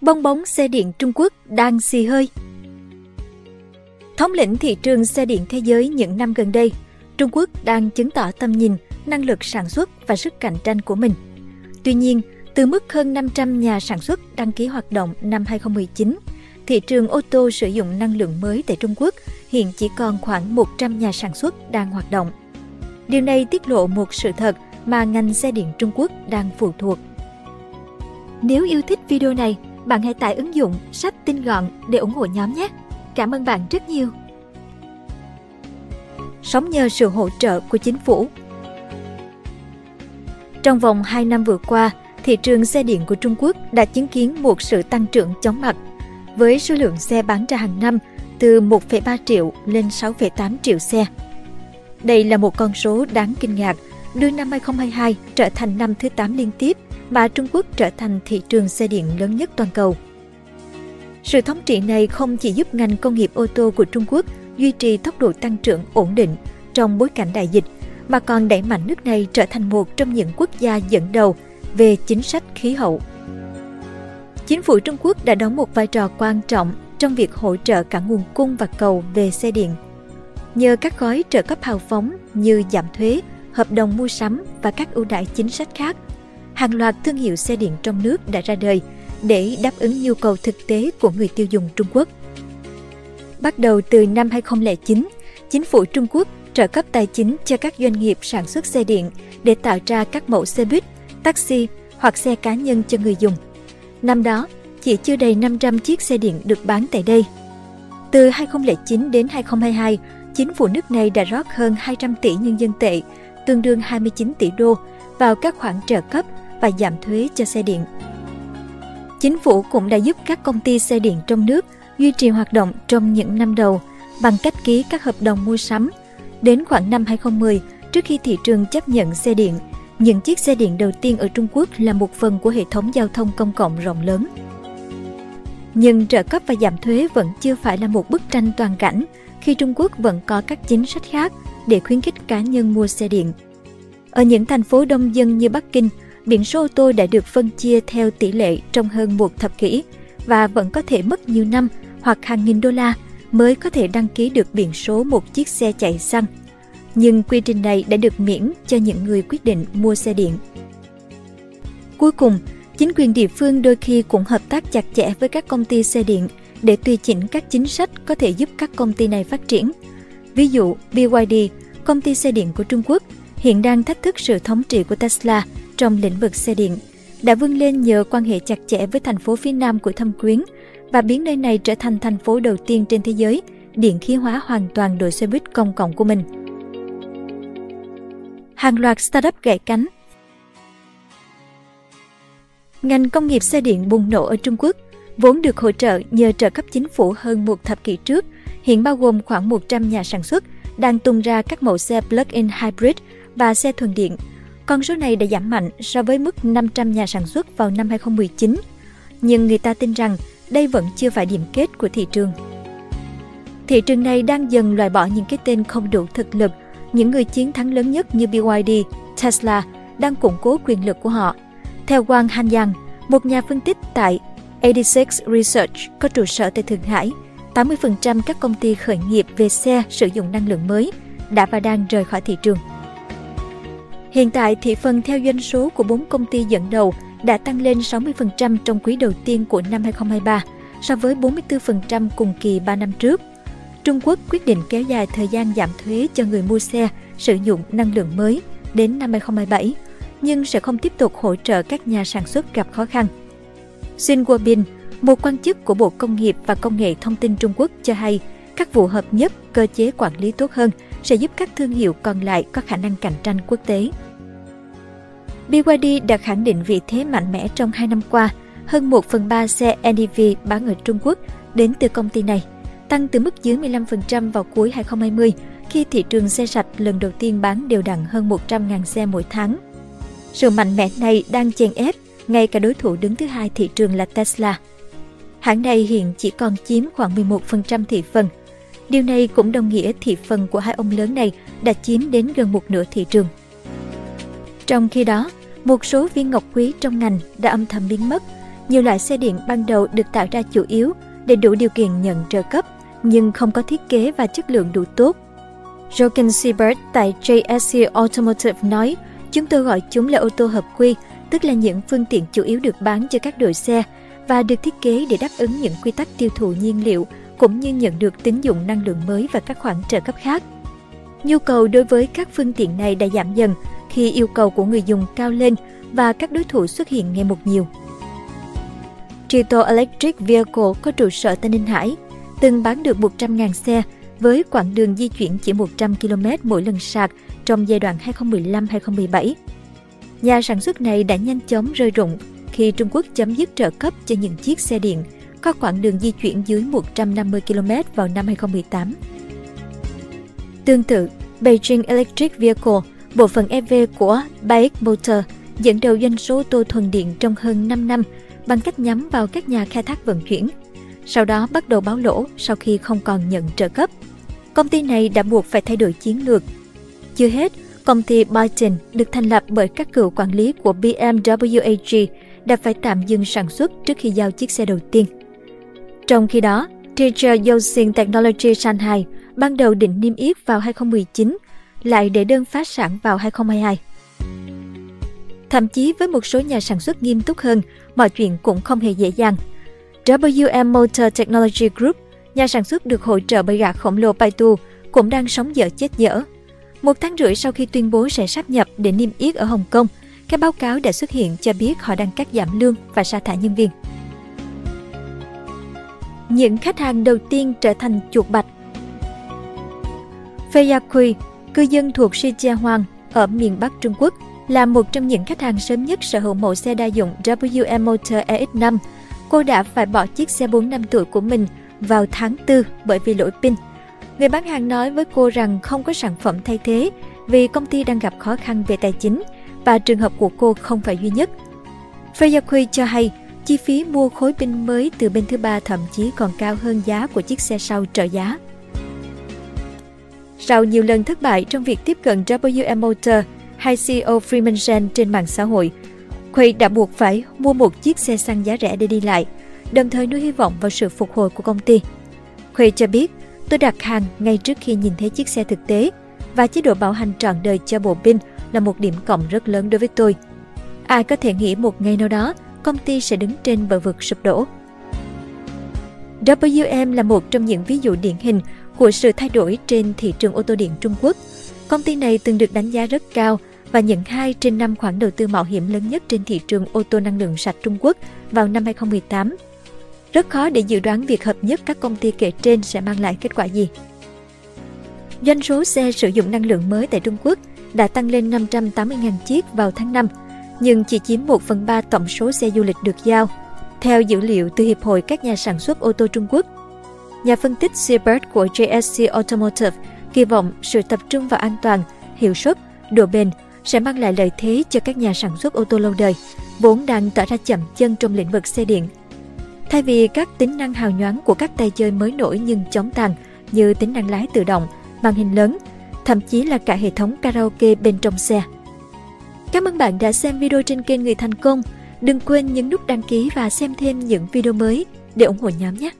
bong bóng xe điện Trung Quốc đang xì hơi. Thống lĩnh thị trường xe điện thế giới những năm gần đây, Trung Quốc đang chứng tỏ tầm nhìn, năng lực sản xuất và sức cạnh tranh của mình. Tuy nhiên, từ mức hơn 500 nhà sản xuất đăng ký hoạt động năm 2019, thị trường ô tô sử dụng năng lượng mới tại Trung Quốc hiện chỉ còn khoảng 100 nhà sản xuất đang hoạt động. Điều này tiết lộ một sự thật mà ngành xe điện Trung Quốc đang phụ thuộc. Nếu yêu thích video này, bạn hãy tải ứng dụng sách tin gọn để ủng hộ nhóm nhé. Cảm ơn bạn rất nhiều. Sống nhờ sự hỗ trợ của chính phủ Trong vòng 2 năm vừa qua, thị trường xe điện của Trung Quốc đã chứng kiến một sự tăng trưởng chóng mặt, với số lượng xe bán ra hàng năm từ 1,3 triệu lên 6,8 triệu xe. Đây là một con số đáng kinh ngạc, đưa năm 2022 trở thành năm thứ 8 liên tiếp mà Trung Quốc trở thành thị trường xe điện lớn nhất toàn cầu. Sự thống trị này không chỉ giúp ngành công nghiệp ô tô của Trung Quốc duy trì tốc độ tăng trưởng ổn định trong bối cảnh đại dịch, mà còn đẩy mạnh nước này trở thành một trong những quốc gia dẫn đầu về chính sách khí hậu. Chính phủ Trung Quốc đã đóng một vai trò quan trọng trong việc hỗ trợ cả nguồn cung và cầu về xe điện. Nhờ các gói trợ cấp hào phóng như giảm thuế, hợp đồng mua sắm và các ưu đãi chính sách khác, hàng loạt thương hiệu xe điện trong nước đã ra đời để đáp ứng nhu cầu thực tế của người tiêu dùng Trung Quốc. Bắt đầu từ năm 2009, chính phủ Trung Quốc trợ cấp tài chính cho các doanh nghiệp sản xuất xe điện để tạo ra các mẫu xe buýt, taxi hoặc xe cá nhân cho người dùng. Năm đó, chỉ chưa đầy 500 chiếc xe điện được bán tại đây. Từ 2009 đến 2022, chính phủ nước này đã rót hơn 200 tỷ nhân dân tệ, tương đương 29 tỷ đô, vào các khoản trợ cấp và giảm thuế cho xe điện. Chính phủ cũng đã giúp các công ty xe điện trong nước duy trì hoạt động trong những năm đầu bằng cách ký các hợp đồng mua sắm. Đến khoảng năm 2010, trước khi thị trường chấp nhận xe điện, những chiếc xe điện đầu tiên ở Trung Quốc là một phần của hệ thống giao thông công cộng rộng lớn. Nhưng trợ cấp và giảm thuế vẫn chưa phải là một bức tranh toàn cảnh khi Trung Quốc vẫn có các chính sách khác để khuyến khích cá nhân mua xe điện. Ở những thành phố đông dân như Bắc Kinh, biển số ô tô đã được phân chia theo tỷ lệ trong hơn một thập kỷ và vẫn có thể mất nhiều năm hoặc hàng nghìn đô la mới có thể đăng ký được biển số một chiếc xe chạy xăng. Nhưng quy trình này đã được miễn cho những người quyết định mua xe điện. Cuối cùng, chính quyền địa phương đôi khi cũng hợp tác chặt chẽ với các công ty xe điện để tùy chỉnh các chính sách có thể giúp các công ty này phát triển. Ví dụ, BYD, công ty xe điện của Trung Quốc, hiện đang thách thức sự thống trị của Tesla trong lĩnh vực xe điện, đã vươn lên nhờ quan hệ chặt chẽ với thành phố phía nam của Thâm Quyến và biến nơi này trở thành thành phố đầu tiên trên thế giới điện khí hóa hoàn toàn đội xe buýt công cộng của mình. Hàng loạt startup gãy cánh Ngành công nghiệp xe điện bùng nổ ở Trung Quốc, vốn được hỗ trợ nhờ trợ cấp chính phủ hơn một thập kỷ trước, hiện bao gồm khoảng 100 nhà sản xuất đang tung ra các mẫu xe plug-in hybrid và xe thuần điện. Con số này đã giảm mạnh so với mức 500 nhà sản xuất vào năm 2019. Nhưng người ta tin rằng đây vẫn chưa phải điểm kết của thị trường. Thị trường này đang dần loại bỏ những cái tên không đủ thực lực, những người chiến thắng lớn nhất như BYD, Tesla đang củng cố quyền lực của họ. Theo Wang Hanyang, một nhà phân tích tại 86 Research có trụ sở tại Thượng Hải, 80% các công ty khởi nghiệp về xe sử dụng năng lượng mới đã và đang rời khỏi thị trường. Hiện tại, thị phần theo doanh số của bốn công ty dẫn đầu đã tăng lên 60% trong quý đầu tiên của năm 2023 so với 44% cùng kỳ 3 năm trước. Trung Quốc quyết định kéo dài thời gian giảm thuế cho người mua xe sử dụng năng lượng mới đến năm 2027, nhưng sẽ không tiếp tục hỗ trợ các nhà sản xuất gặp khó khăn. Xin Guobin, một quan chức của Bộ Công nghiệp và Công nghệ Thông tin Trung Quốc cho hay, các vụ hợp nhất, cơ chế quản lý tốt hơn sẽ giúp các thương hiệu còn lại có khả năng cạnh tranh quốc tế. BYD đã khẳng định vị thế mạnh mẽ trong 2 năm qua. Hơn 1 phần 3 xe NEV bán ở Trung Quốc đến từ công ty này, tăng từ mức dưới 15% vào cuối 2020 khi thị trường xe sạch lần đầu tiên bán đều đặn hơn 100.000 xe mỗi tháng. Sự mạnh mẽ này đang chèn ép ngay cả đối thủ đứng thứ hai thị trường là Tesla. Hãng này hiện chỉ còn chiếm khoảng 11% thị phần. Điều này cũng đồng nghĩa thị phần của hai ông lớn này đã chiếm đến gần một nửa thị trường. Trong khi đó, một số viên ngọc quý trong ngành đã âm thầm biến mất nhiều loại xe điện ban đầu được tạo ra chủ yếu để đủ điều kiện nhận trợ cấp, nhưng không có thiết kế và chất lượng đủ tốt. Jochen Siebert tại JSC Automotive nói, chúng tôi gọi chúng là ô tô hợp quy, tức là những phương tiện chủ yếu được bán cho các đội xe và được thiết kế để đáp ứng những quy tắc tiêu thụ nhiên liệu cũng như nhận được tín dụng năng lượng mới và các khoản trợ cấp khác. Nhu cầu đối với các phương tiện này đã giảm dần khi yêu cầu của người dùng cao lên và các đối thủ xuất hiện ngày một nhiều. Trito Electric Vehicle có trụ sở tại Ninh Hải, từng bán được 100.000 xe với quãng đường di chuyển chỉ 100 km mỗi lần sạc trong giai đoạn 2015-2017. Nhà sản xuất này đã nhanh chóng rơi rụng khi Trung Quốc chấm dứt trợ cấp cho những chiếc xe điện có quãng đường di chuyển dưới 150 km vào năm 2018. Tương tự, Beijing Electric Vehicle, bộ phận EV của BAIC Motor, dẫn đầu doanh số ô tô thuần điện trong hơn 5 năm bằng cách nhắm vào các nhà khai thác vận chuyển. Sau đó bắt đầu báo lỗ sau khi không còn nhận trợ cấp. Công ty này đã buộc phải thay đổi chiến lược. Chưa hết, công ty Byton được thành lập bởi các cựu quản lý của BMW AG đã phải tạm dừng sản xuất trước khi giao chiếc xe đầu tiên. Trong khi đó, Teacher Yosin Technology Shanghai ban đầu định niêm yết vào 2019, lại để đơn phá sản vào 2022. Thậm chí với một số nhà sản xuất nghiêm túc hơn, mọi chuyện cũng không hề dễ dàng. WM Motor Technology Group, nhà sản xuất được hỗ trợ bởi gã khổng lồ Baidu, cũng đang sống dở chết dở. Một tháng rưỡi sau khi tuyên bố sẽ sáp nhập để niêm yết ở Hồng Kông, các báo cáo đã xuất hiện cho biết họ đang cắt giảm lương và sa thải nhân viên. Những khách hàng đầu tiên trở thành chuột bạch Feiyakui, cư dân thuộc Shijiazhuang ở miền Bắc Trung Quốc, là một trong những khách hàng sớm nhất sở hữu mẫu xe đa dụng WM Motor EX5. Cô đã phải bỏ chiếc xe 4 năm tuổi của mình vào tháng 4 bởi vì lỗi pin. Người bán hàng nói với cô rằng không có sản phẩm thay thế vì công ty đang gặp khó khăn về tài chính và trường hợp của cô không phải duy nhất. Fayakui cho hay chi phí mua khối pin mới từ bên thứ ba thậm chí còn cao hơn giá của chiếc xe sau trợ giá. Sau nhiều lần thất bại trong việc tiếp cận WM Motor hay CEO Freeman Shen trên mạng xã hội, Quay đã buộc phải mua một chiếc xe xăng giá rẻ để đi lại, đồng thời nuôi hy vọng vào sự phục hồi của công ty. Quay cho biết, tôi đặt hàng ngay trước khi nhìn thấy chiếc xe thực tế, và chế độ bảo hành trọn đời cho bộ pin là một điểm cộng rất lớn đối với tôi. Ai có thể nghĩ một ngày nào đó, công ty sẽ đứng trên bờ vực sụp đổ. WM là một trong những ví dụ điển hình của sự thay đổi trên thị trường ô tô điện Trung Quốc. Công ty này từng được đánh giá rất cao và nhận 2 trên 5 khoản đầu tư mạo hiểm lớn nhất trên thị trường ô tô năng lượng sạch Trung Quốc vào năm 2018. Rất khó để dự đoán việc hợp nhất các công ty kể trên sẽ mang lại kết quả gì. Doanh số xe sử dụng năng lượng mới tại Trung Quốc đã tăng lên 580.000 chiếc vào tháng 5, nhưng chỉ chiếm 1 phần 3 tổng số xe du lịch được giao. Theo dữ liệu từ Hiệp hội các nhà sản xuất ô tô Trung Quốc, nhà phân tích Seabird của JSC Automotive kỳ vọng sự tập trung vào an toàn, hiệu suất, độ bền sẽ mang lại lợi thế cho các nhà sản xuất ô tô lâu đời, vốn đang tỏ ra chậm chân trong lĩnh vực xe điện. Thay vì các tính năng hào nhoáng của các tay chơi mới nổi nhưng chóng tàn như tính năng lái tự động, màn hình lớn, thậm chí là cả hệ thống karaoke bên trong xe. Cảm ơn bạn đã xem video trên kênh Người Thành Công. Đừng quên nhấn nút đăng ký và xem thêm những video mới để ủng hộ nhóm nhé!